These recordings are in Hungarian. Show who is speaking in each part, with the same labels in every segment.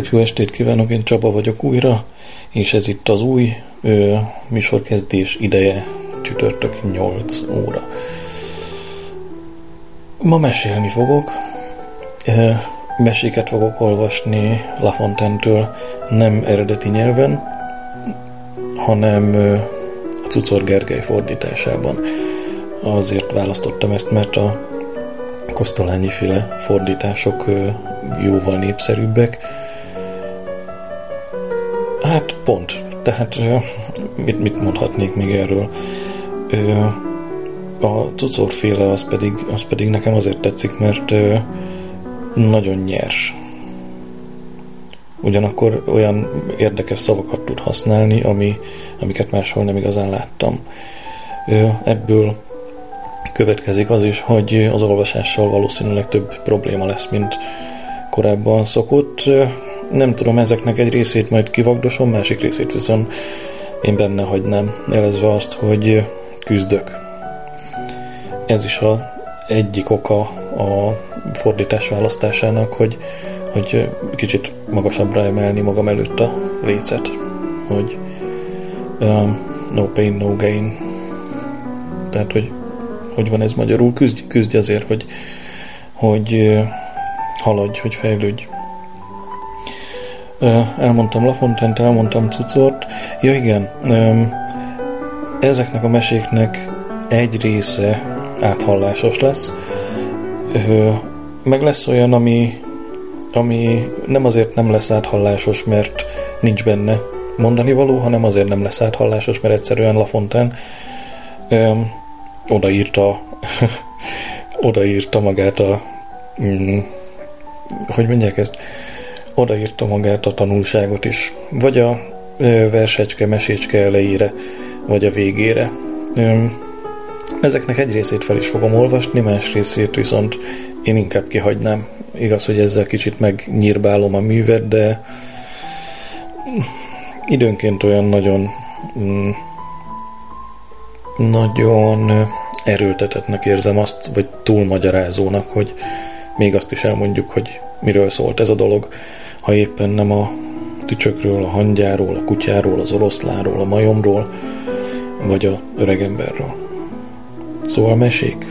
Speaker 1: Szép jó estét kívánok, én Csaba vagyok újra, és ez itt az új ö, műsorkezdés ideje, csütörtök 8 óra. Ma mesélni fogok, ö, meséket fogok olvasni Lafontentől nem eredeti nyelven, hanem ö, a Cucor Gergely fordításában. Azért választottam ezt, mert a kosztolányi féle fordítások jóval népszerűbbek, pont. Tehát mit, mit mondhatnék még erről? A cucorféle az pedig, az pedig nekem azért tetszik, mert nagyon nyers. Ugyanakkor olyan érdekes szavakat tud használni, ami, amiket máshol nem igazán láttam. Ebből következik az is, hogy az olvasással valószínűleg több probléma lesz, mint korábban szokott nem tudom, ezeknek egy részét majd kivagdosom, másik részét viszont én benne hagynám, jelezve azt, hogy küzdök. Ez is a egyik oka a fordítás választásának, hogy, hogy kicsit magasabbra emelni magam előtt a lécet, hogy um, no pain, no gain. Tehát, hogy hogy van ez magyarul, küzdj, küzdj azért, hogy, hogy haladj, hogy fejlődj elmondtam Lafontent, elmondtam Cucort. Ja igen, ezeknek a meséknek egy része áthallásos lesz. Meg lesz olyan, ami, ami nem azért nem lesz áthallásos, mert nincs benne mondani való, hanem azért nem lesz áthallásos, mert egyszerűen Lafonten odaírta odaírta magát a mm, hogy mondják ezt odaírta magát a tanulságot is, vagy a versecske, mesécske elejére, vagy a végére. Ezeknek egy részét fel is fogom olvasni, más részét viszont én inkább kihagynám. Igaz, hogy ezzel kicsit megnyírbálom a művet, de időnként olyan nagyon mm, nagyon erőltetetnek érzem azt, vagy túlmagyarázónak, hogy még azt is elmondjuk, hogy miről szólt ez a dolog ha éppen nem a tücsökről, a hangyáról, a kutyáról, az oroszláról, a majomról, vagy a öregemberről. Szóval mesék.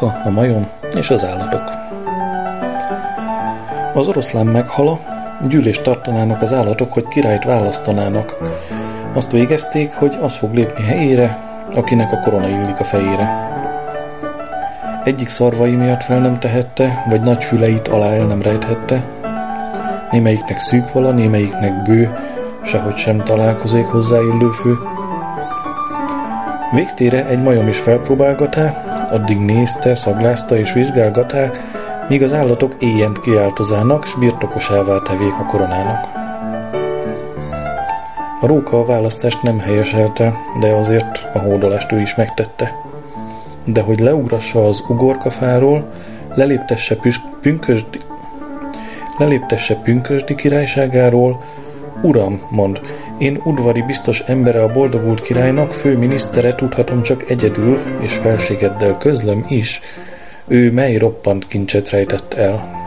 Speaker 1: Róka, a majom és az állatok. Az oroszlán meghala, gyűlést tartanának az állatok, hogy királyt választanának. Azt végezték, hogy az fog lépni helyére, akinek a korona illik a fejére. Egyik szarvai miatt fel nem tehette, vagy nagy füleit alá el nem rejthette. Némelyiknek szűk vala, némelyiknek bő, sehogy sem találkozék hozzá illő fő. Végtére egy majom is felpróbálgatá, Addig nézte, szaglázta és vizsgálgatá, míg az állatok éjjent kiáltozának, s birtokosává tevék a koronának. A róka a választást nem helyeselte, de azért a hódolást ő is megtette. De hogy leugrassa az ugorkafáról, leléptesse pünkösdi, leléptesse pünkösdi királyságáról, Uram, mond, én udvari biztos embere a boldogult királynak, főminisztere tudhatom csak egyedül, és felségeddel közlöm is, ő mely roppant kincset rejtett el.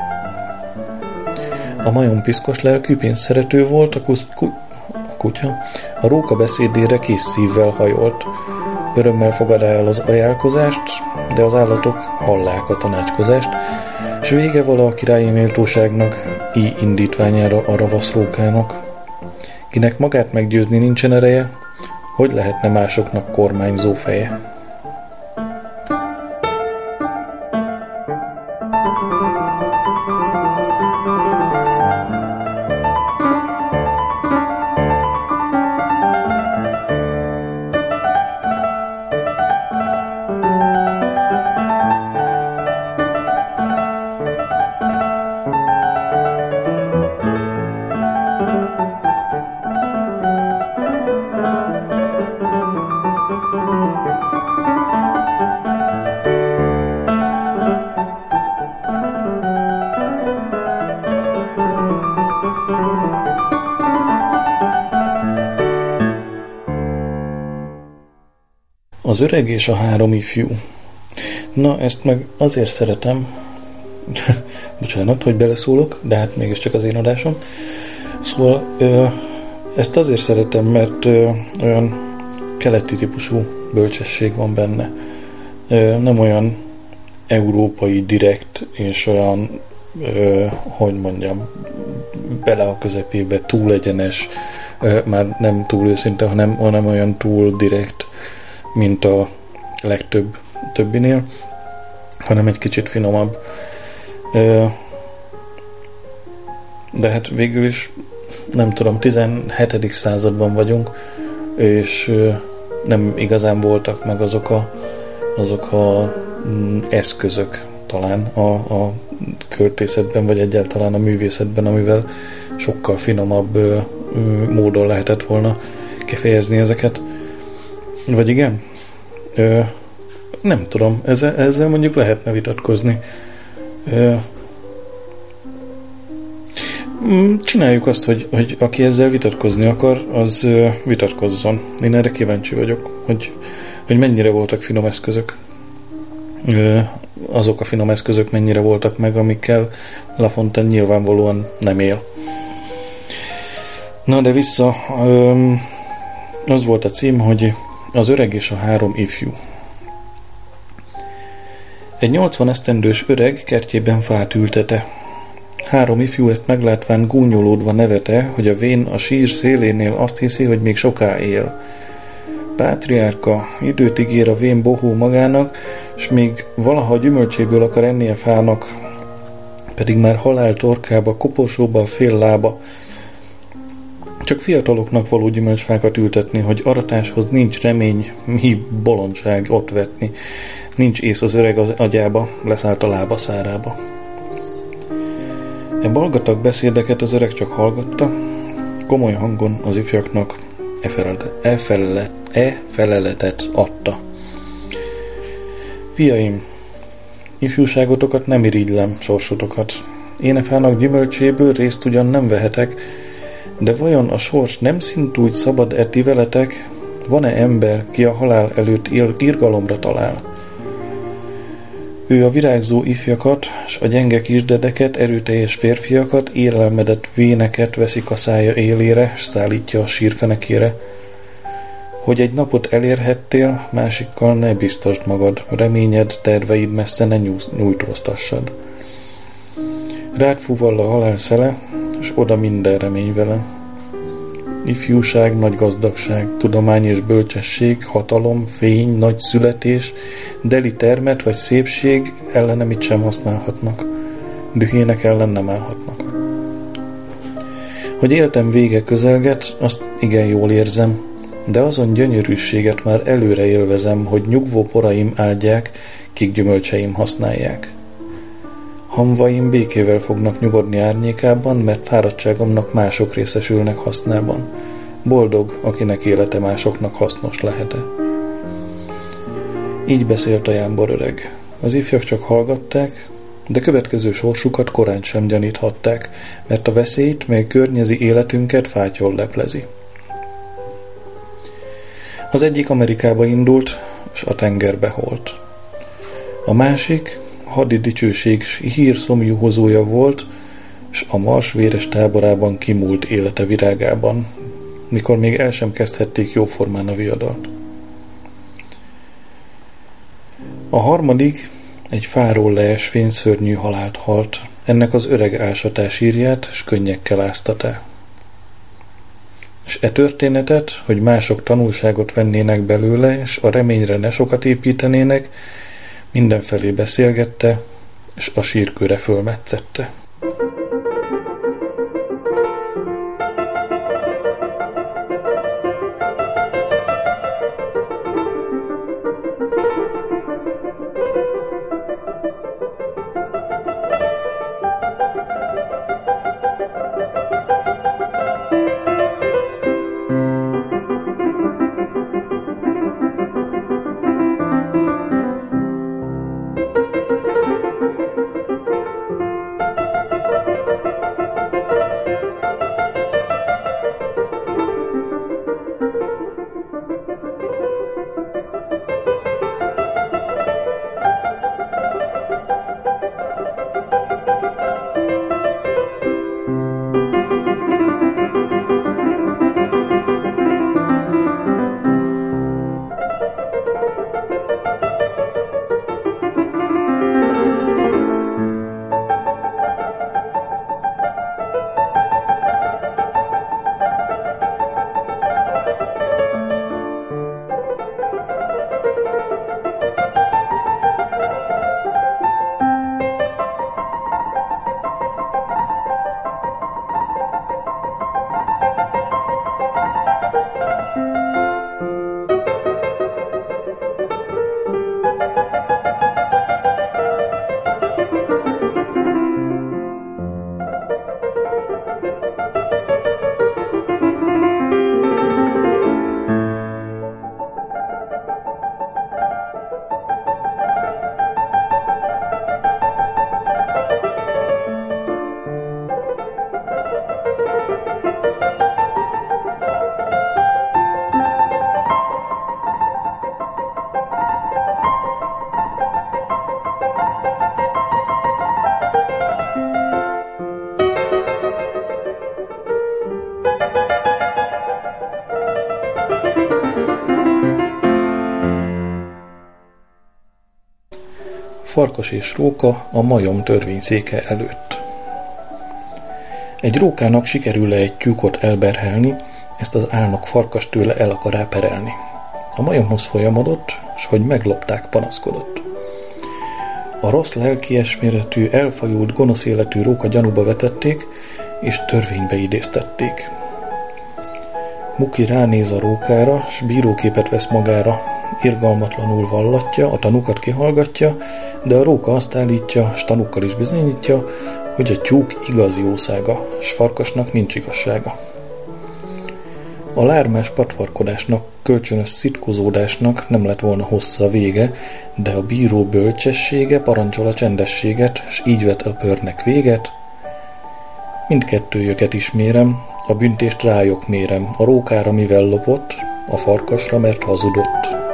Speaker 1: A majom piszkos lelkű pénzszerető volt, a, kusz, ku, a kutya a róka beszédére kész szívvel hajolt. Örömmel fogad el az ajánlkozást, de az állatok hallák a tanácskozást, és vége vala a királyi méltóságnak, így indítványára a ravasz rókának. Kinek magát meggyőzni nincsen ereje, hogy lehetne másoknak kormányzó feje. Az öreg és a három ifjú. Na, ezt meg azért szeretem, bocsánat, hogy beleszólok, de hát mégiscsak az én adásom. Szóval ezt azért szeretem, mert olyan keleti típusú bölcsesség van benne. Nem olyan európai direkt, és olyan, hogy mondjam, bele a közepébe túl egyenes, már nem túl őszinte, hanem, hanem olyan túl direkt, mint a legtöbb többinél, hanem egy kicsit finomabb. De hát végül is nem tudom, 17. században vagyunk, és nem igazán voltak meg azok a, azok a mm, eszközök talán a, a költészetben, vagy egyáltalán a művészetben, amivel sokkal finomabb módon lehetett volna kifejezni ezeket. Vagy igen? Ö, nem tudom, ezzel, ezzel mondjuk lehetne vitatkozni. Ö, mm, csináljuk azt, hogy, hogy aki ezzel vitatkozni akar, az vitatkozzon. Én erre kíváncsi vagyok, hogy, hogy mennyire voltak finom eszközök. Azok a finom eszközök mennyire voltak meg, amikkel Lafontaine nyilvánvalóan nem él. Na de vissza, ö, az volt a cím, hogy az öreg és a három ifjú. Egy 80 esztendős öreg kertjében fát ültete. Három ifjú ezt meglátván gúnyolódva nevete, hogy a vén a sír szélénél azt hiszi, hogy még soká él. Pátriárka időt ígér a vén bohó magának, s még valaha gyümölcséből akar enni a fának, pedig már halál torkába, koporsóba fél lába, csak fiataloknak való gyümölcsfákat ültetni, hogy aratáshoz nincs remény, mi bolondság ott vetni. Nincs ész az öreg az agyába, leszállt a lába szárába. E balgatag beszédeket az öreg csak hallgatta, komoly hangon az ifjaknak e, feleletet, e, felelet, e feleletet adta. Fiaim, ifjúságotokat nem irigylem, sorsotokat. Énefának gyümölcséből részt ugyan nem vehetek, de vajon a sors nem szintúgy szabad eti veletek? Van-e ember, ki a halál előtt irgalomra talál? Ő a virágzó ifjakat, s a gyenge kisdedeket, erőteljes férfiakat, érelmedett véneket veszik a szája élére, s szállítja a sírfenekére. Hogy egy napot elérhettél, másikkal ne biztosd magad, reményed, terveid messze ne nyújtóztassad. Rád fúvall a halál szele, és oda minden remény vele. Ifjúság, nagy gazdagság, tudomány és bölcsesség, hatalom, fény, nagy születés, deli termet vagy szépség ellenem itt sem használhatnak. Dühének ellen nem állhatnak. Hogy éltem vége közelget, azt igen jól érzem, de azon gyönyörűséget már előre élvezem, hogy nyugvó poraim áldják, kik gyümölcseim használják. Hamvaim békével fognak nyugodni árnyékában, mert fáradtságomnak mások részesülnek hasznában. Boldog, akinek élete másoknak hasznos lehet-e. Így beszélt a jámbor öreg. Az ifjak csak hallgatták, de következő sorsukat korán sem gyaníthatták, mert a veszélyt, mely környezi életünket fátyol leplezi. Az egyik Amerikába indult, s a tengerbe holt. A másik hadi dicsőség hír szomjúhozója volt, s a mars véres táborában kimúlt élete virágában, mikor még el sem kezdhették jóformán a viadalt. A harmadik egy fáról leesvén szörnyű halált halt, ennek az öreg ásatás írját, s könnyekkel áztatá. És e történetet, hogy mások tanulságot vennének belőle, és a reményre ne sokat építenének, mindenfelé beszélgette, és a sírkőre fölmetszette. Farkas és Róka a majom törvényszéke előtt. Egy rókának sikerül-e egy tyúkot elberhelni, ezt az álnok farkas tőle el akar perelni. A majomhoz folyamodott, s hogy meglopták, panaszkodott. A rossz lelkiesméretű, elfajult, gonosz életű róka gyanúba vetették, és törvénybe idéztették. Muki ránéz a rókára, s bíróképet vesz magára, irgalmatlanul vallatja, a tanukat kihallgatja, de a róka azt állítja, s tanukkal is bizonyítja, hogy a tyúk igazi jószága, s farkasnak nincs igazsága. A lármás patvarkodásnak, kölcsönös szitkozódásnak nem lett volna hossza vége, de a bíró bölcsessége parancsol a csendességet, s így vet a pörnek véget. Mindkettőjöket ismérem, a büntést rájok mérem, a rókára mivel lopott, a farkasra mert hazudott.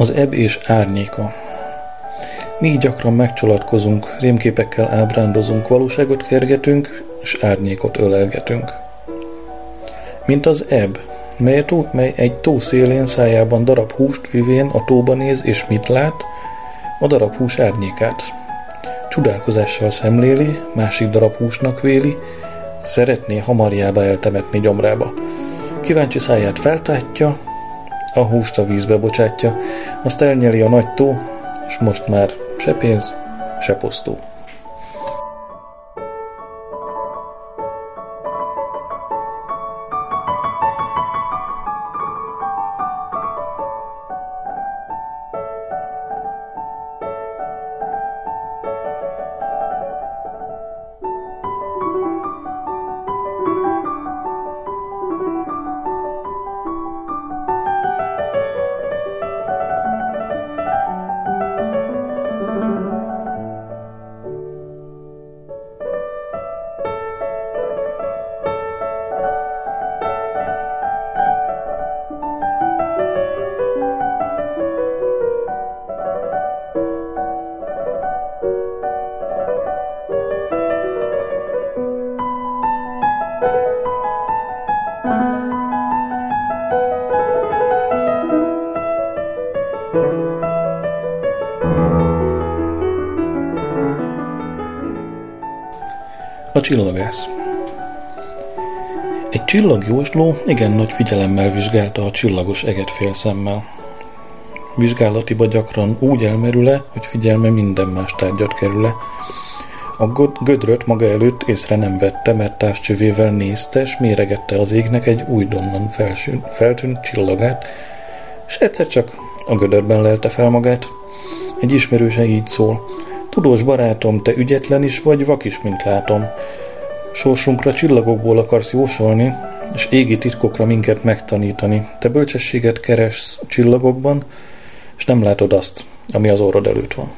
Speaker 1: Az ebb és árnyéka. Mi gyakran megcsalatkozunk, rémképekkel ábrándozunk, valóságot kergetünk, és árnyékot ölelgetünk. Mint az ebb, mely, tó, mely egy tó szélén szájában darab húst vivén a tóba néz, és mit lát? A darab hús árnyékát. Csodálkozással szemléli, másik darab húsnak véli, szeretné hamarjába eltemetni gyomrába. Kíváncsi száját feltátja, a húst a vízbe bocsátja, azt elnyeli a nagy tó, és most már se pénz, se posztó. A csillagász Egy csillagjósló igen nagy figyelemmel vizsgálta a csillagos eget félszemmel. Vizsgálatiba gyakran úgy elmerül-e, hogy figyelme minden más tárgyat kerül-e. A gödröt maga előtt észre nem vette, mert távcsövével nézte, s méregette az égnek egy újdonnan feltűnt csillagát, és egyszer csak a gödörben lelte fel magát. Egy ismerőse így szól. Tudós barátom, te ügyetlen is vagy, vak is, mint látom. Sorsunkra csillagokból akarsz jósolni, és égi titkokra minket megtanítani. Te bölcsességet keressz csillagokban, és nem látod azt, ami az orrod előtt van.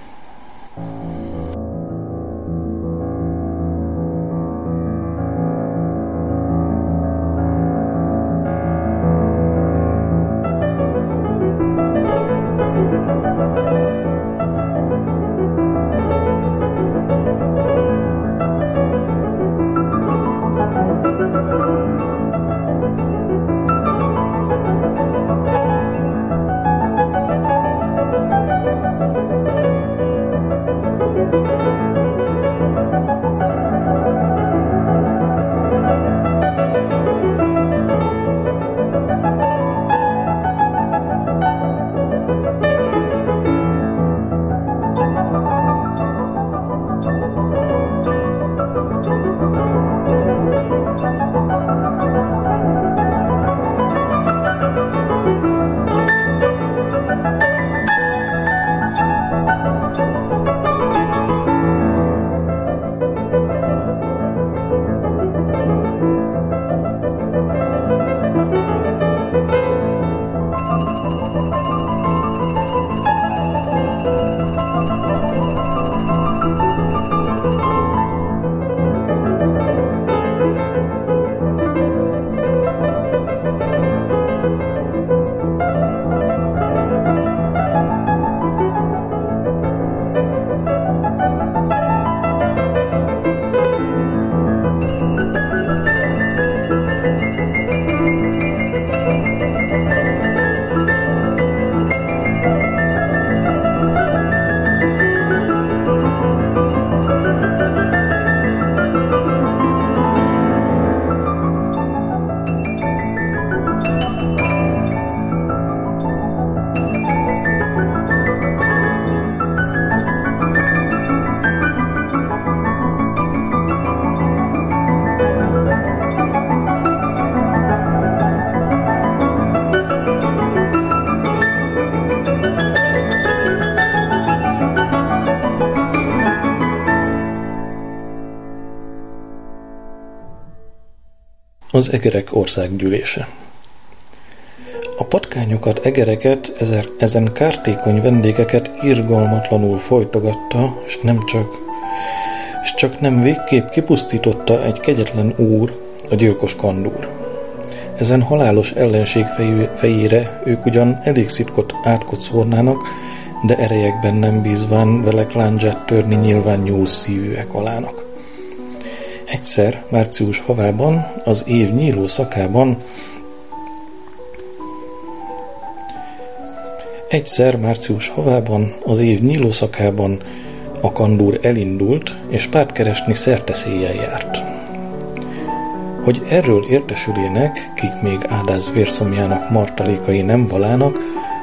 Speaker 1: Az egerek országgyűlése A patkányokat, egereket, ezer, ezen kártékony vendégeket irgalmatlanul folytogatta, és nem csak, és csak nem végképp kipusztította egy kegyetlen úr, a gyilkos kandúr. Ezen halálos ellenség fejére ők ugyan elég szitkot átkot szórnának, de erejekben nem bízván velek láncsát törni nyilván nyúl szívűek alának. Egyszer, március havában, az év nyíló szakában Egyszer március havában, az év nyíló szakában a kandúr elindult, és párt keresni szerteszéjjel járt. Hogy erről értesülének, kik még ádáz vérszomjának martalékai nem valának,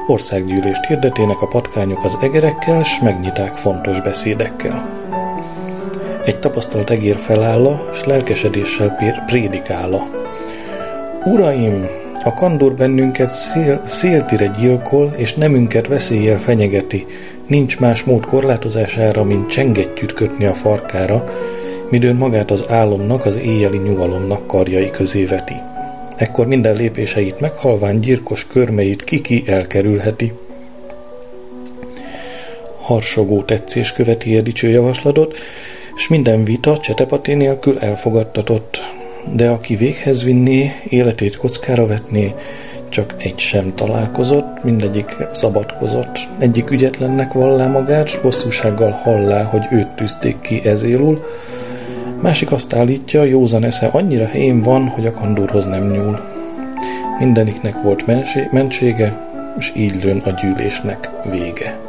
Speaker 1: országgyűlést hirdetének a patkányok az egerekkel, s megnyiták fontos beszédekkel. Egy tapasztalt egér felálla, s lelkesedéssel prédikála. Uraim, a kandor bennünket szél, széltire gyilkol, és nemünket veszéllyel fenyegeti. Nincs más mód korlátozására, mint csengettyűt kötni a farkára, midőn magát az álomnak, az éjjeli nyugalomnak karjai közé veti. Ekkor minden lépéseit meghalván gyilkos körmeit kiki elkerülheti. Harsogó tetszés követi a dicső javaslatot, és minden vita csetepati nélkül elfogadtatott, de aki véghez vinné, életét kockára vetné, csak egy sem találkozott, mindegyik szabadkozott. Egyik ügyetlennek vallá magát, s bosszúsággal hallá, hogy őt tűzték ki ezélul, másik azt állítja, józan esze annyira helyén van, hogy a kandúrhoz nem nyúl. Mindeniknek volt mentsége, és így lőn a gyűlésnek vége.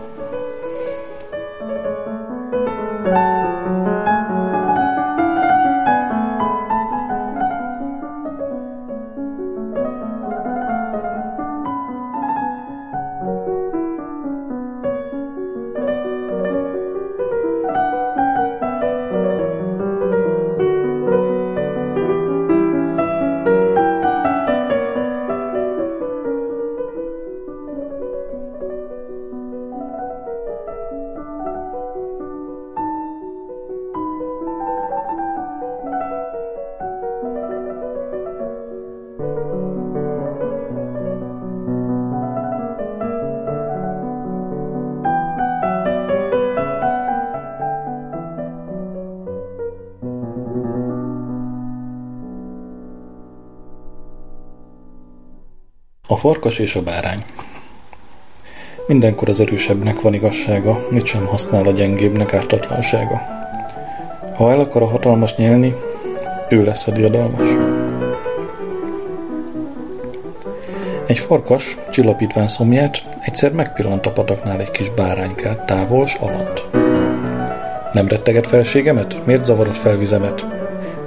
Speaker 1: Farkas és a bárány Mindenkor az erősebbnek van igazsága, mit sem használ a gyengébbnek ártatlansága. Ha el akar a hatalmas nyelni, ő lesz a diadalmas. Egy farkas, csillapítván szomját, egyszer megpillant a pataknál egy kis báránykát, távol s alant. Nem retteget felségemet? Miért zavarod fel vizemet?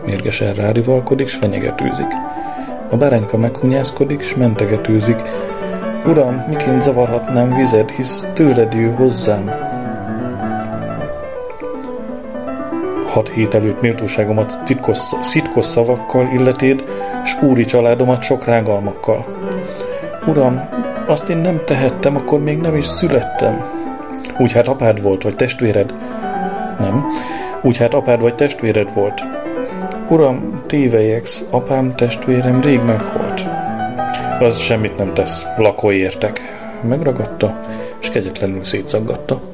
Speaker 1: Mérgesen rárivalkodik, s fenyegetőzik. A bárányka meghunyászkodik, s mentegetőzik. Uram, miként zavarhatnám vized, hisz tőled jő hozzám. Hat hét előtt méltóságomat titkos, szitkos szavakkal illetéd, s úri családomat sok rágalmakkal. Uram, azt én nem tehettem, akkor még nem is születtem. Úgy hát apád volt, vagy testvéred? Nem. Úgy hát apád vagy testvéred volt. Uram, tévejeksz, apám, testvérem rég meghalt. Az semmit nem tesz, lakói értek. Megragadta, és kegyetlenül szétszaggatta.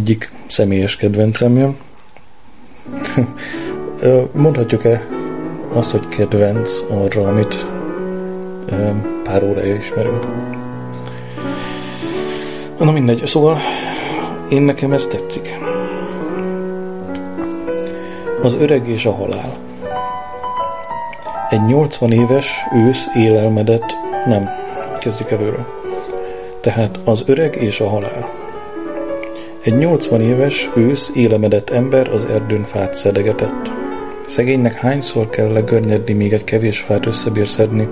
Speaker 1: Egyik személyes kedvencem jön. Mondhatjuk-e azt, hogy kedvenc arra, amit pár órája ismerünk? Na mindegy, szóval én nekem ez tetszik. Az öreg és a halál. Egy 80 éves ősz élelmedett, nem, kezdjük előről. Tehát az öreg és a halál. Egy 80 éves, ősz, élemedett ember az erdőn fát szedegetett. Szegénynek hányszor kell legörnyedni, még egy kevés fát összebír szedni.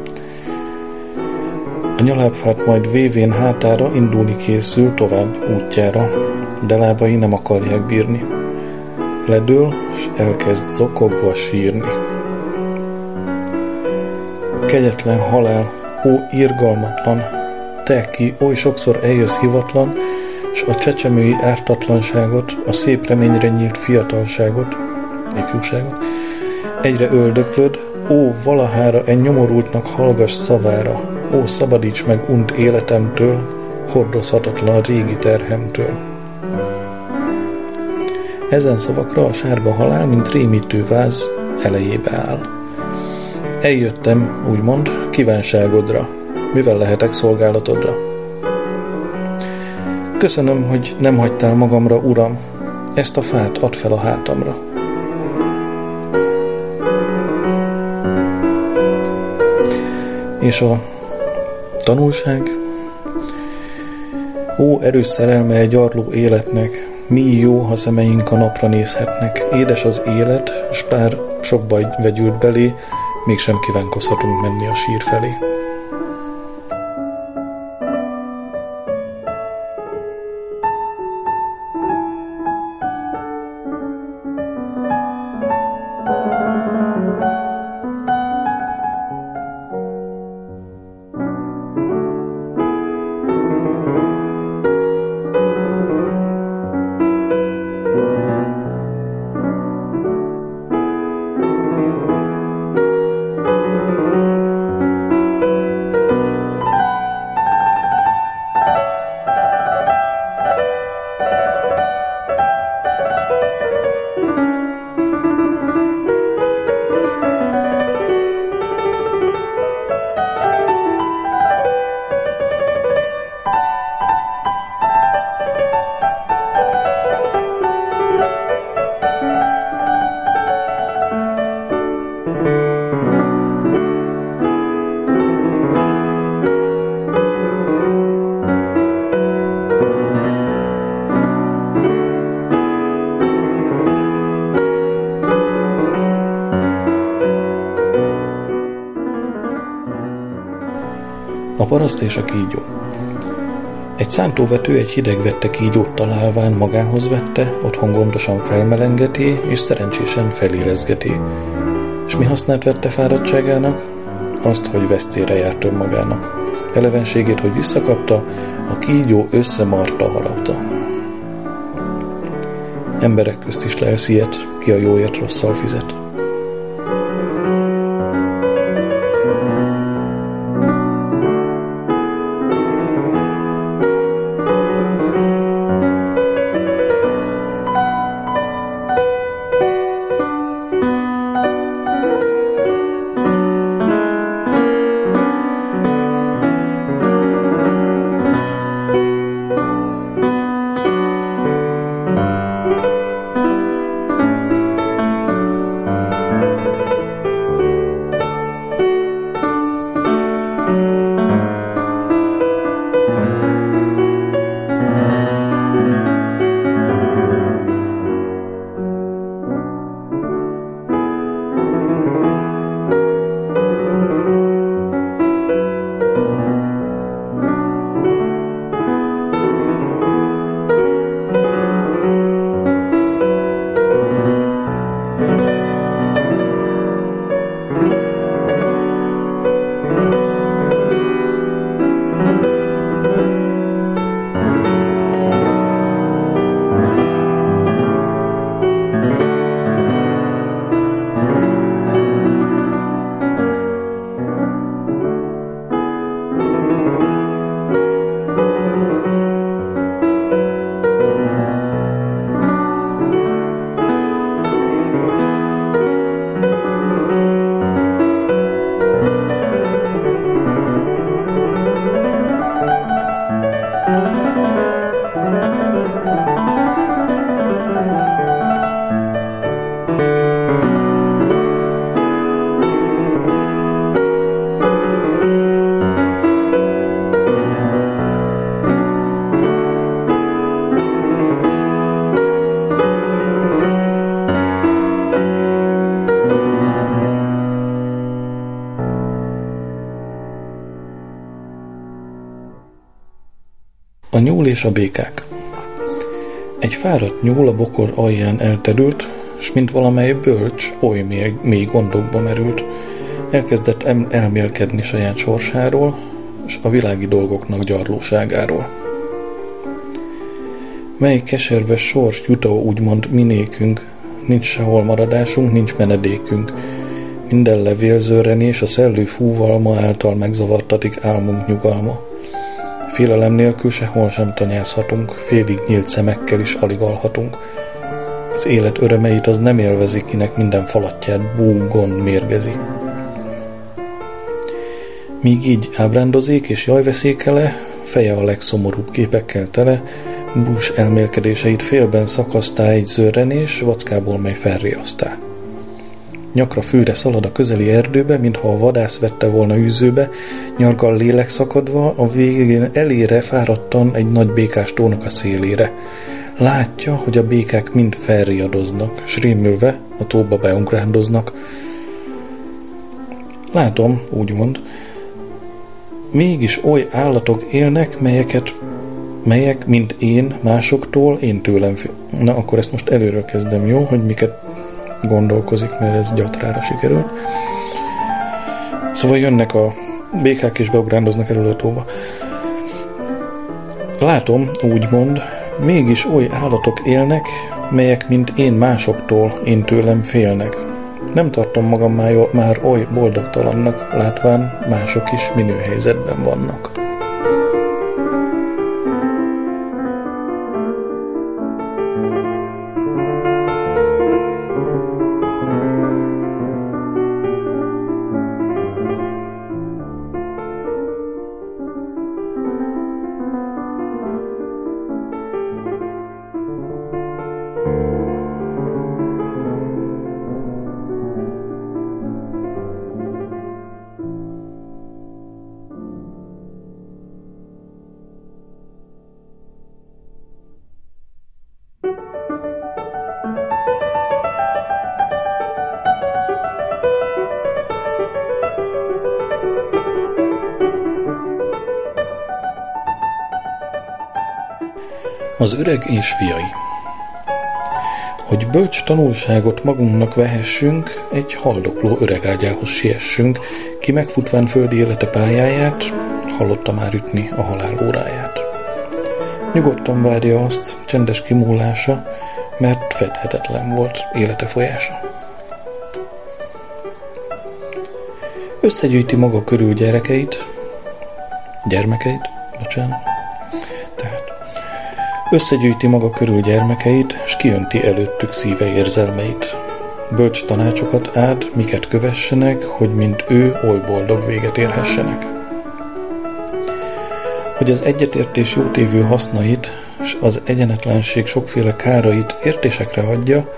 Speaker 1: A nyalábfát majd vévén hátára indulni készül tovább útjára, de lábai nem akarják bírni. Ledől, s elkezd zokogva sírni. Kegyetlen halál, ó irgalmatlan, te ki oly sokszor eljössz hivatlan, s a csecsemői ártatlanságot, a szép reményre nyílt fiatalságot, ifjúságot, egyre öldöklöd, ó, valahára egy nyomorultnak hallgass szavára, ó, szabadíts meg unt életemtől, hordozhatatlan régi terhemtől. Ezen szavakra a sárga halál, mint rémítő váz, elejébe áll. Eljöttem, úgymond, kívánságodra, mivel lehetek szolgálatodra. Köszönöm, hogy nem hagytál magamra, Uram, ezt a fát add fel a hátamra. És a tanulság? Ó, erős szerelme egy gyarló életnek, mi jó, ha szemeink a napra nézhetnek. Édes az élet, s pár sok baj vegyült belé, mégsem kívánkozhatunk menni a sír felé. Paraszt és a kígyó. Egy szántóvető egy hideg vette kígyót találván magához vette, otthon gondosan felmelengeti, és szerencsésen felérezgeti. És mi hasznát vette fáradtságának? Azt, hogy vesztére járt önmagának. Elevenségét, hogy visszakapta, a kígyó összemarta harapta. Emberek közt is lelsz ilyet, ki a jóért rosszal fizet. És a békák Egy fáradt nyúl a bokor alján elterült, s mint valamely bölcs, oly mély, mély gondokba merült. Elkezdett elmélkedni saját sorsáról, és a világi dolgoknak gyarlóságáról. Mely keserves sors jutó úgymond minékünk, nincs sehol maradásunk, nincs menedékünk. Minden levélzőrenés a szellő fúvalma által megzavartatik álmunk nyugalma. Félelem nélkül sehol sem tanyázhatunk, félig nyílt szemekkel is alig alhatunk. Az élet örömeit az nem élvezik, kinek minden falatját búgon mérgezi. Míg így ábrándozik és jajveszékele, feje a legszomorúbb képekkel tele, bús elmélkedéseit félben szakasztá egy zörrenés, vackából mely felriasztál. Nyakra fűre szalad a közeli erdőbe, mintha a vadász vette volna űzőbe, nyargal lélek szakadva, a végén elére fáradtan egy nagy békás tónak a szélére. Látja, hogy a békák mind felriadoznak, s rémülve a tóba beunkrándoznak. Látom, úgymond, mégis oly állatok élnek, melyeket melyek, mint én, másoktól, én tőlem. Na, akkor ezt most előről kezdem, jó? Hogy miket gondolkozik, mert ez gyatrára sikerült. Szóval jönnek a békák és beugrándoznak elő a tóba. Látom, úgymond, mégis oly állatok élnek, melyek, mint én másoktól, én tőlem félnek. Nem tartom magam már, már oly boldogtalannak, látván mások is minő helyzetben vannak. Az öreg és fiai Hogy bölcs tanulságot magunknak vehessünk, egy haldokló öreg ágyához siessünk, ki megfutván földi élete pályáját, hallotta már ütni a halál óráját. Nyugodtan várja azt, csendes kimúlása, mert fedhetetlen volt élete folyása. Összegyűjti maga körül gyerekeit, gyermekeit, bocsánat, tehát összegyűjti maga körül gyermekeit, s kiönti előttük szíve érzelmeit. Bölcs tanácsokat ád, miket kövessenek, hogy mint ő oly boldog véget érhessenek. Hogy az egyetértés jótévő hasznait, s az egyenetlenség sokféle kárait értésekre adja,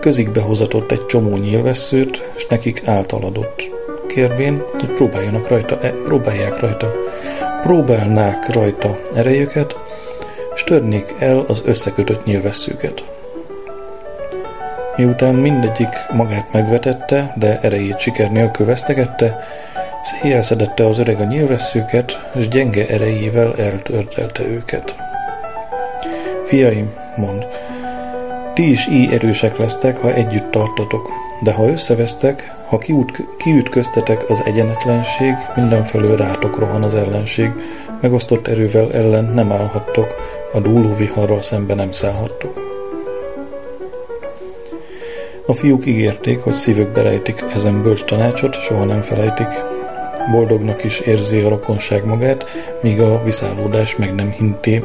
Speaker 1: közikbe hozatott egy csomó nyílvesszőt, s nekik általadott kérvén, hogy próbáljanak rajta, e, próbálják rajta, próbálnák rajta erejüket, és törnék el az összekötött nyilvesszőket. Miután mindegyik magát megvetette, de erejét siker nélkül vesztegette, széjjelszedette az öreg a nyilvesszőket, és gyenge erejével eltördelte őket. Fiaim, mond, ti is így erősek lesztek, ha együtt tartotok, de ha összevesztek, ha kiút, kiütköztetek az egyenetlenség, mindenfelől rátok rohan az ellenség, megosztott erővel ellen nem állhattok, a dúló viharral szembe nem szállhattok. A fiúk ígérték, hogy szívükbe rejtik ezen bölcs tanácsot, soha nem felejtik. Boldognak is érzi a rokonság magát, míg a viszállódás meg nem hinti,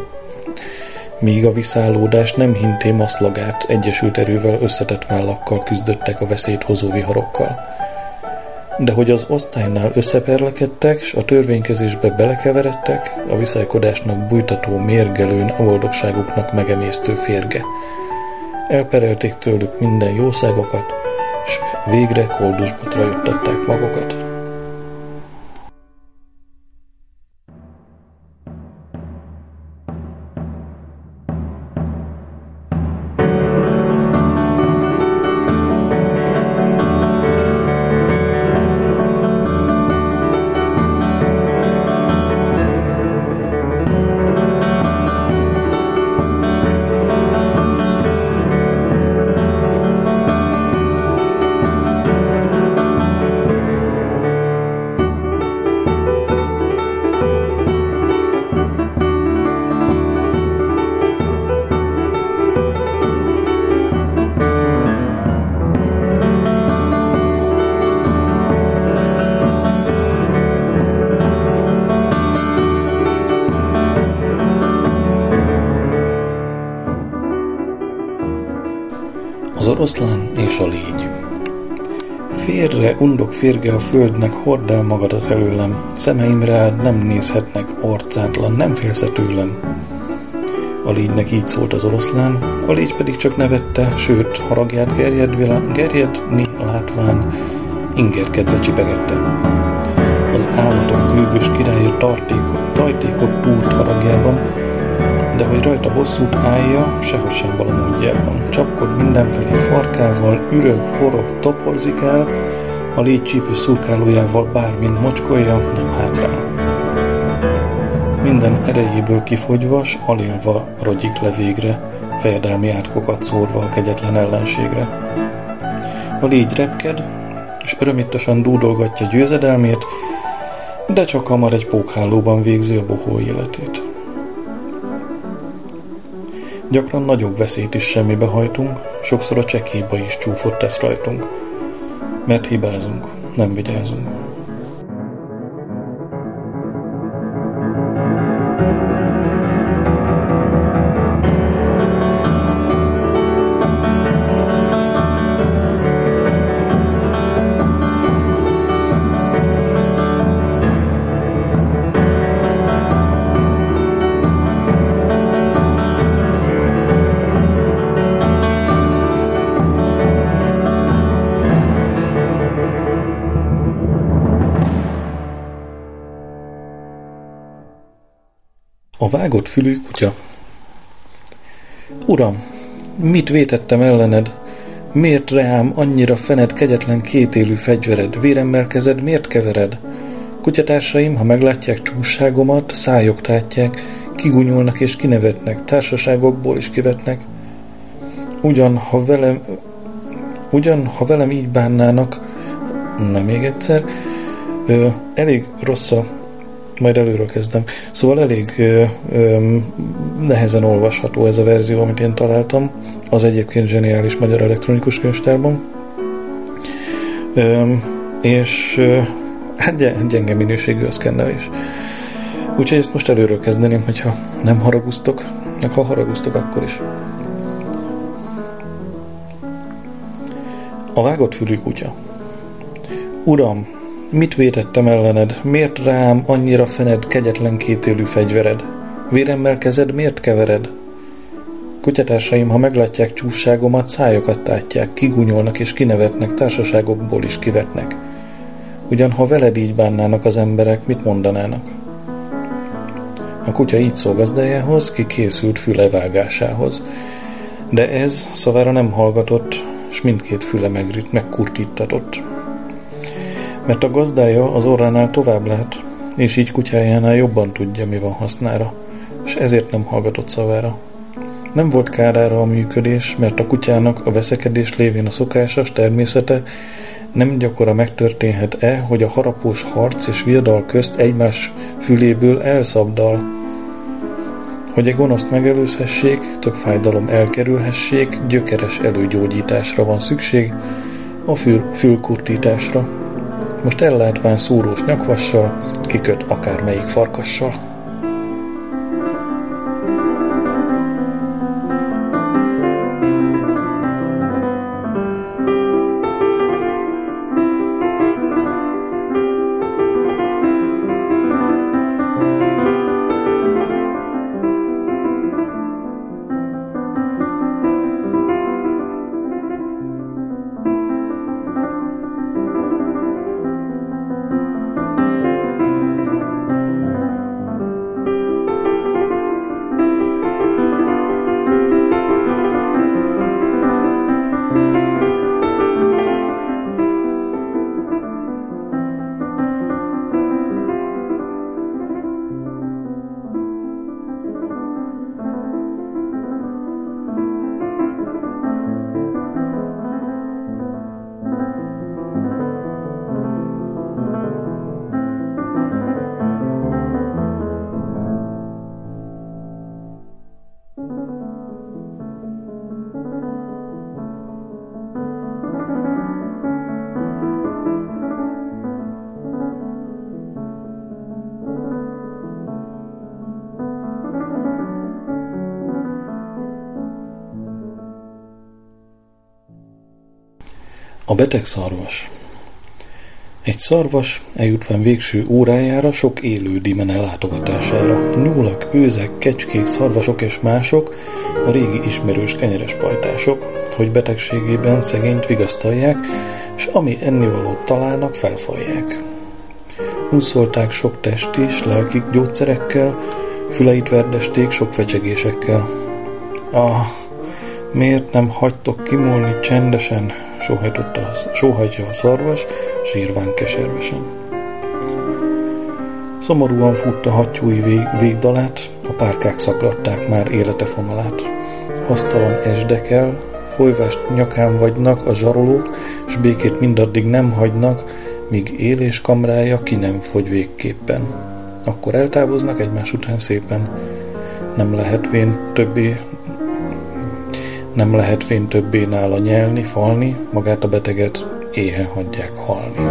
Speaker 1: míg a viszállódás nem hinté maszlagát, egyesült erővel összetett vállakkal küzdöttek a veszélyt hozó viharokkal. De hogy az osztálynál összeperlekedtek, s a törvénykezésbe belekeveredtek, a viszálykodásnak bújtató mérgelőn a boldogságuknak megemésztő férge. Elperelték tőlük minden jószágokat, s végre koldusba trajottatták magukat. Oroszlán és a légy. Férre, undok férge a földnek, hordd el magadat előlem, szemeim rád nem nézhetnek, orcátlan, nem félsz tőlem. A légynek így szólt az oroszlán, a légy pedig csak nevette, sőt, haragját gerjedni, gerjedni látván, ingerkedve csipegette. Az állatok gőgös királya tartékot, tajtékot túrt haragjában, de hogy rajta bosszút állja, sehogy sem valamódjában. Csapkod mindenfelé farkával, ürög, forog, toporzik el, a légycsípő szurkálójával bármint mocskolja, nem hátrál. Minden erejéből kifogyva, s alélva rogyik le végre, fejedelmi átkokat szórva a kegyetlen ellenségre. A légy repked, és örömítosan dúdolgatja győzedelmét, de csak hamar egy pókhálóban végzi a bohó életét. Gyakran nagyobb veszélyt is semmibe hajtunk, sokszor a csekéba is csúfot tesz rajtunk. Mert hibázunk, nem vigyázunk. Vágott fülű kutya. Uram, mit vétettem ellened? Miért reám annyira fened kegyetlen kétélű fegyvered? Véremmel kezed miért kevered? Kutyatársaim, ha meglátják csúságomat, szájok tátják, kigunyolnak és kinevetnek, társaságokból is kivetnek. Ugyan, ha velem, ugyan, ha velem így bánnának, nem még egyszer, ö, elég rossz a majd előről kezdem. Szóval elég ö, ö, nehezen olvasható ez a verzió, amit én találtam, az egyébként zseniális magyar elektronikus könyvtárban. Ö, és ö, hát gyenge minőségű a szkennelés. Úgyhogy ezt most előről kezdeném, hogyha nem haragusztok, meg ha haragusztok, akkor is. A vágott fülű kutya. Uram, mit vétettem ellened? Miért rám annyira fened kegyetlen kétélű fegyvered? Véremmel kezed miért kevered? Kutyatársaim, ha meglátják csúságomat, szájokat tátják, kigunyolnak és kinevetnek, társaságokból is kivetnek. Ugyan ha veled így bánnának az emberek, mit mondanának? A kutya így szól gazdájához, ki készült füle vágásához. De ez szavára nem hallgatott, s mindkét füle megrit, megkurtítatott. Mert a gazdája az orránál tovább lát, és így kutyájánál jobban tudja, mi van hasznára, és ezért nem hallgatott szavára. Nem volt kárára a működés, mert a kutyának a veszekedés lévén a szokásos természete nem gyakora megtörténhet-e, hogy a harapós harc és viadal közt egymás füléből elszabdal, hogy egy gonoszt megelőzhessék, több fájdalom elkerülhessék, gyökeres előgyógyításra van szükség, a fül, fülkurtításra. Most ellátván szúrós nyakvassal, kiköt akármelyik farkassal. A beteg szarvas Egy szarvas eljutván végső órájára sok élő dimene látogatására. Nyúlak, őzek, kecskék, szarvasok és mások, a régi ismerős kenyeres pajtások, hogy betegségében szegényt vigasztalják, és ami ennivalót találnak, felfalják. Unszolták sok testi és lelki gyógyszerekkel, füleit verdesték sok fecsegésekkel. Ah, miért nem hagytok kimúlni csendesen, sóhajtotta, sóhajtja a szarvas, sírván keservesen. Szomorúan futta hattyúi vég, végdalát, a párkák szaklatták már élete fonalát. Hasztalan esdekel, folyvást nyakán vagynak a zsarolók, s békét mindaddig nem hagynak, míg élés kamrája ki nem fogy végképpen. Akkor eltávoznak egymás után szépen. Nem lehet vén többé nem lehet fén többé nála nyelni, falni, magát a beteget éhen hagyják halni.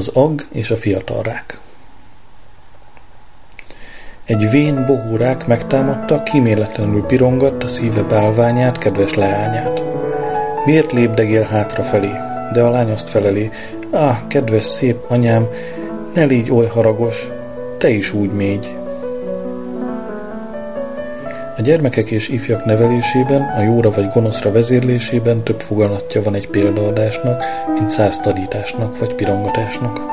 Speaker 1: Az ag és a fiatal rák. Egy vén bohórák megtámadta, kíméletlenül pirongatta szíve bálványát, kedves leányát. Miért lépdegél hátrafelé? De a lány azt feleli, ah, kedves szép anyám, ne légy oly haragos, te is úgy mégy. A gyermekek és ifjak nevelésében, a jóra vagy gonoszra vezérlésében több foganatja van egy példaadásnak, mint száz tanításnak vagy pirongatásnak.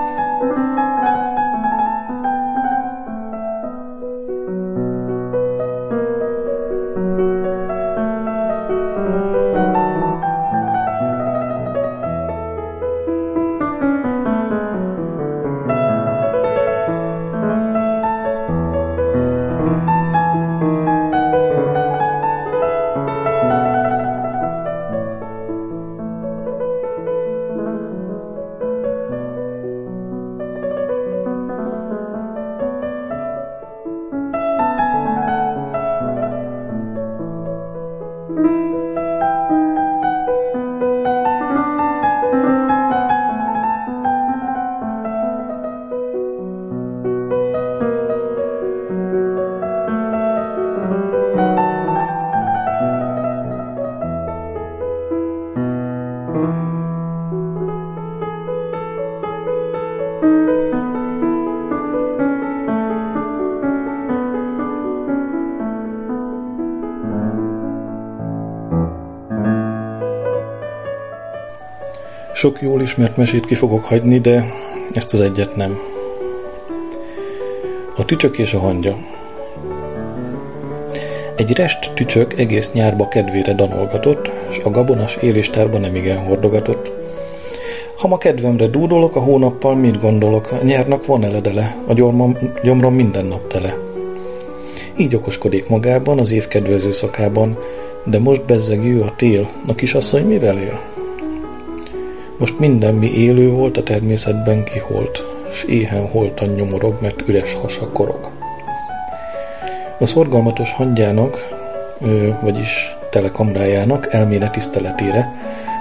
Speaker 1: Sok jól ismert mesét ki fogok hagyni, de ezt az egyet nem. A tücsök és a hangya. Egy rest tücsök egész nyárba kedvére danolgatott, és a gabonas élistárba nem igen hordogatott. Ha ma kedvemre dúdolok, a hónappal mit gondolok? A nyárnak van eledele, a gyomrom, gyomrom minden nap tele. Így okoskodik magában az év kedvező szakában, de most bezzeg ő a tél, a kisasszony mivel él? Most minden, mi élő volt, a természetben kiholt, s éhen holtan nyomorog, mert üres hasa korog. A szorgalmatos hangyának, vagyis telekamrájának elméne tiszteletére,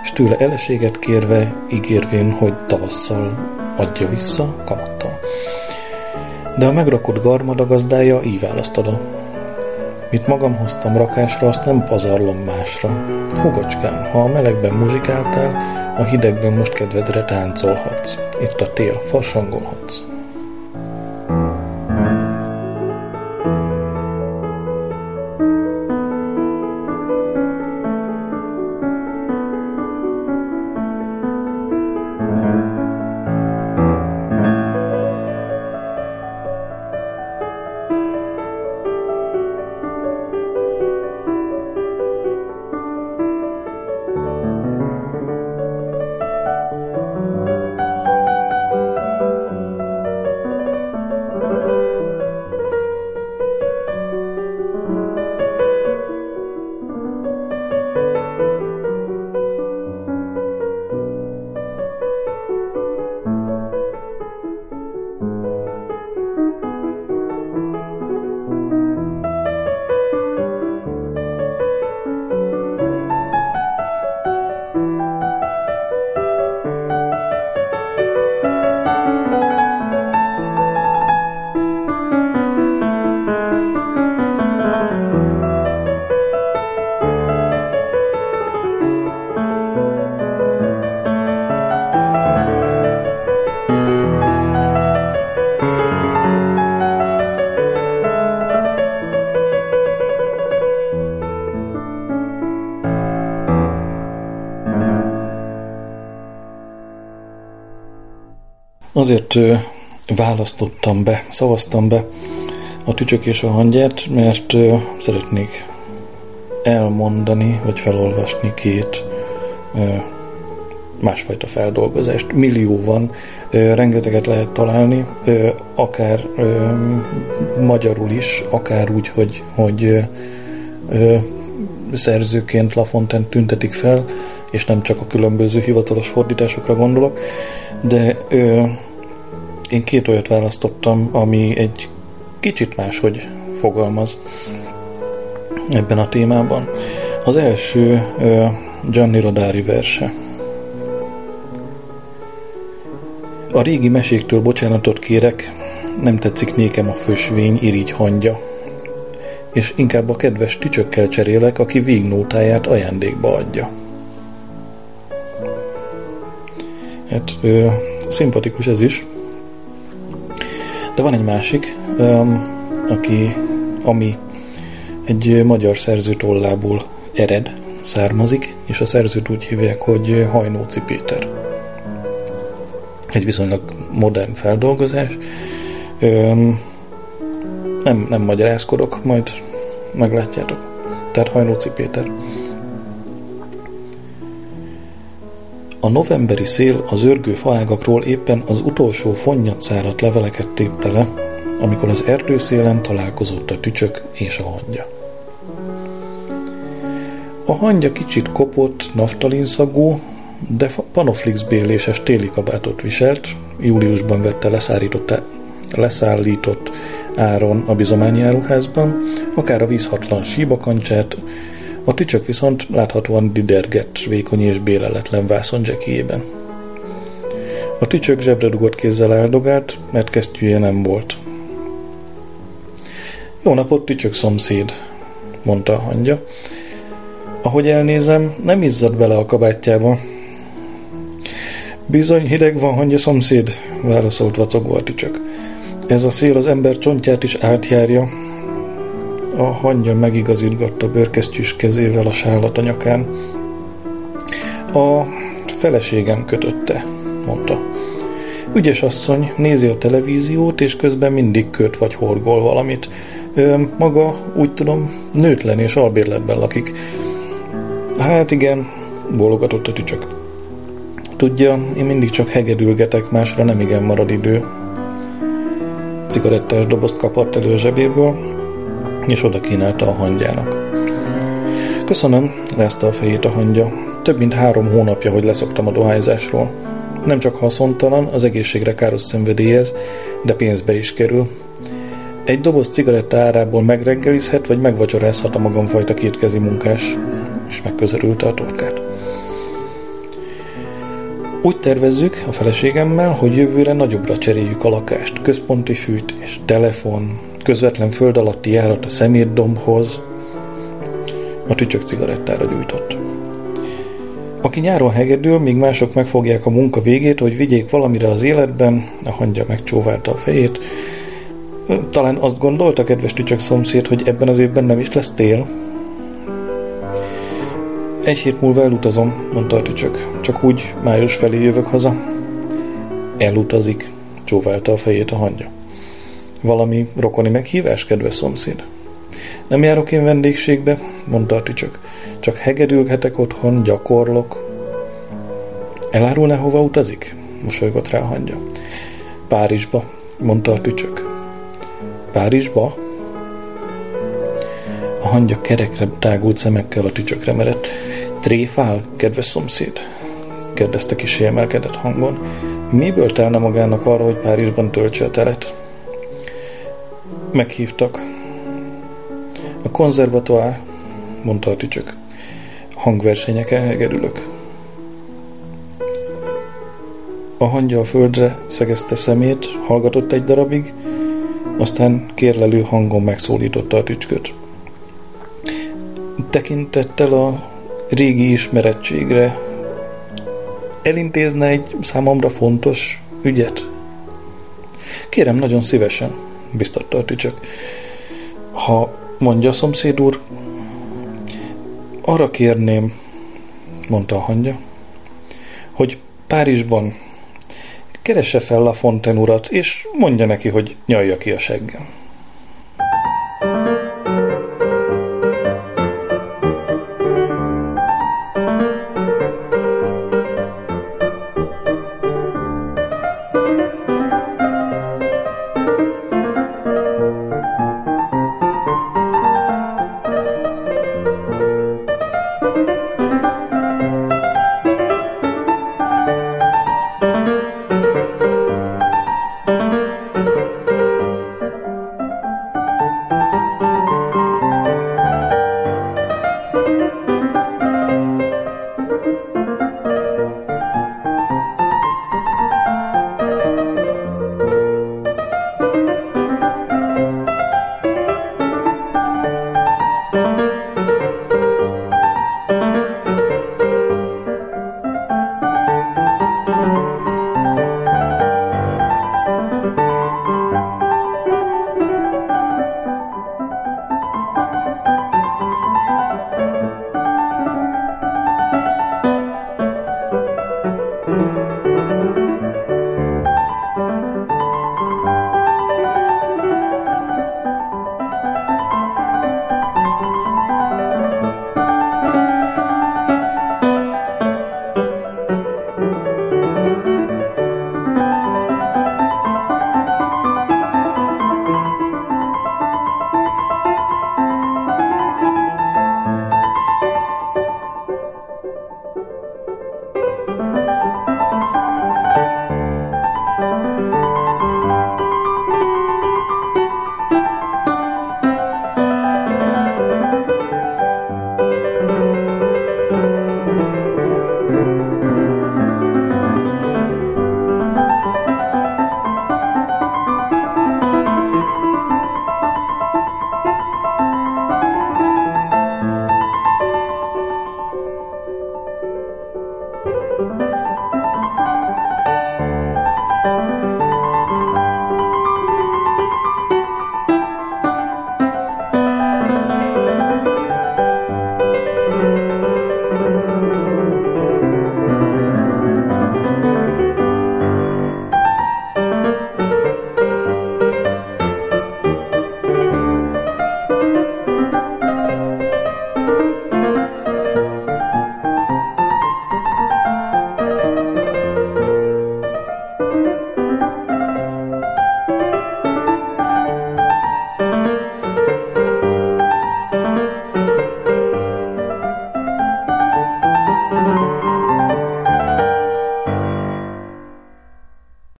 Speaker 1: s tőle eleséget kérve, ígérvén, hogy tavasszal adja vissza kamattal. De a megrakott garmada gazdája így választada. Mit magam hoztam rakásra, azt nem pazarlom másra. Hugocskám, ha a melegben muzsikáltál, a hidegben most kedvedre táncolhatsz. Itt a tél, farsangolhatsz. Azért választottam be, szavaztam be a tücsök és a hangyát, mert szeretnék elmondani, vagy felolvasni két másfajta feldolgozást. Millió van, rengeteget lehet találni, akár magyarul is, akár úgy, hogy, hogy szerzőként Lafontaine tüntetik fel, és nem csak a különböző hivatalos fordításokra gondolok, de én két olyat választottam, ami egy kicsit máshogy fogalmaz ebben a témában. Az első Gianni Rodari verse. A régi meséktől bocsánatot kérek, nem tetszik nékem a fősvény irigy hangja, és inkább a kedves tücsökkel cserélek, aki végnótáját ajándékba adja. Hát ö, szimpatikus ez is. De van egy másik, aki, ami egy magyar szerző tollából ered, származik, és a szerzőt úgy hívják, hogy Hajnóci Péter. Egy viszonylag modern feldolgozás. Nem, nem magyarázkodok, majd meglátjátok. Tehát Hajnóci Péter. A novemberi szél az örgő faágakról éppen az utolsó fonnyat szárat leveleket tépte le, amikor az erdőszélen találkozott a tücsök és a hangya. A hangya kicsit kopott, naftalinszagú, de panoflix béléses téli kabátot viselt, júliusban vette leszállított áron a bizományjáruházban, akár a vízhatlan síbakancsát, a tücsök viszont láthatóan didergett, vékony és béleletlen vászon zsekiében. A tücsök zsebre dugott kézzel áldogált, mert kesztyűje nem volt. Jó napot, tücsök szomszéd, mondta a hangya. Ahogy elnézem, nem izzad bele a kabátjába. Bizony hideg van, hangya szomszéd, válaszolt vacogva a tücsök. Ez a szél az ember csontját is átjárja. A hangya megigazítgatta bőrkesztyűs kezével a sálat a nyakán. A feleségem kötötte, mondta. Ügyes asszony, nézi a televíziót, és közben mindig köt vagy horgol valamit. Ö, maga, úgy tudom, nőtlen és albérletben lakik. Hát igen, bólogatott a tücsök. Tudja, én mindig csak hegedülgetek, másra nem igen marad idő cigarettás dobozt kapott elő a zsebéből, és oda kínálta a hangyának. Köszönöm, rázta a fejét a hangya. Több mint három hónapja, hogy leszoktam a dohányzásról. Nem csak haszontalan, az egészségre káros szenvedélyez, de pénzbe is kerül. Egy doboz cigaretta árából megreggelizhet, vagy megvacsorázhat a magamfajta kétkezi munkás, és megközelülte a torkát. Úgy tervezzük a feleségemmel, hogy jövőre nagyobbra cseréljük a lakást. Központi fűtés, telefon, közvetlen föld alatti járat a szemétdombhoz. A tücsök cigarettára gyújtott. Aki nyáron hegedül, míg mások megfogják a munka végét, hogy vigyék valamire az életben, a hangya megcsóválta a fejét. Talán azt gondolta, kedves tücsök szomszéd, hogy ebben az évben nem is lesz tél, egy hét múlva elutazom, mondta a tücsök. Csak úgy május felé jövök haza. Elutazik, csóválta a fejét a hangya. Valami rokoni meghívás, kedves szomszéd? Nem járok én vendégségbe, mondta a tücsök. Csak hegedülhetek otthon, gyakorlok. Elárulná, hova utazik? Mosolygott rá a hangya. Párizsba, mondta a tücsök. Párizsba? A hangya kerekre tágult szemekkel a tücsökre merett. Tréfál, kedves szomszéd? kérdezte kis emelkedett hangon. Miből telne magának arra, hogy Párizsban töltse a telet? Meghívtak. A konzervatoár, mondta a tücsök. Hangversenyeken hegedülök. A hangya a földre szegezte szemét, hallgatott egy darabig, aztán kérlelő hangon megszólította a tücsköt. Tekintettel a régi ismerettségre elintézne egy számomra fontos ügyet? Kérem, nagyon szívesen, biztatta a tücsök. Ha mondja a szomszéd úr, arra kérném, mondta a hangya, hogy Párizsban keresse fel a Fonten urat, és mondja neki, hogy nyalja ki a seggem.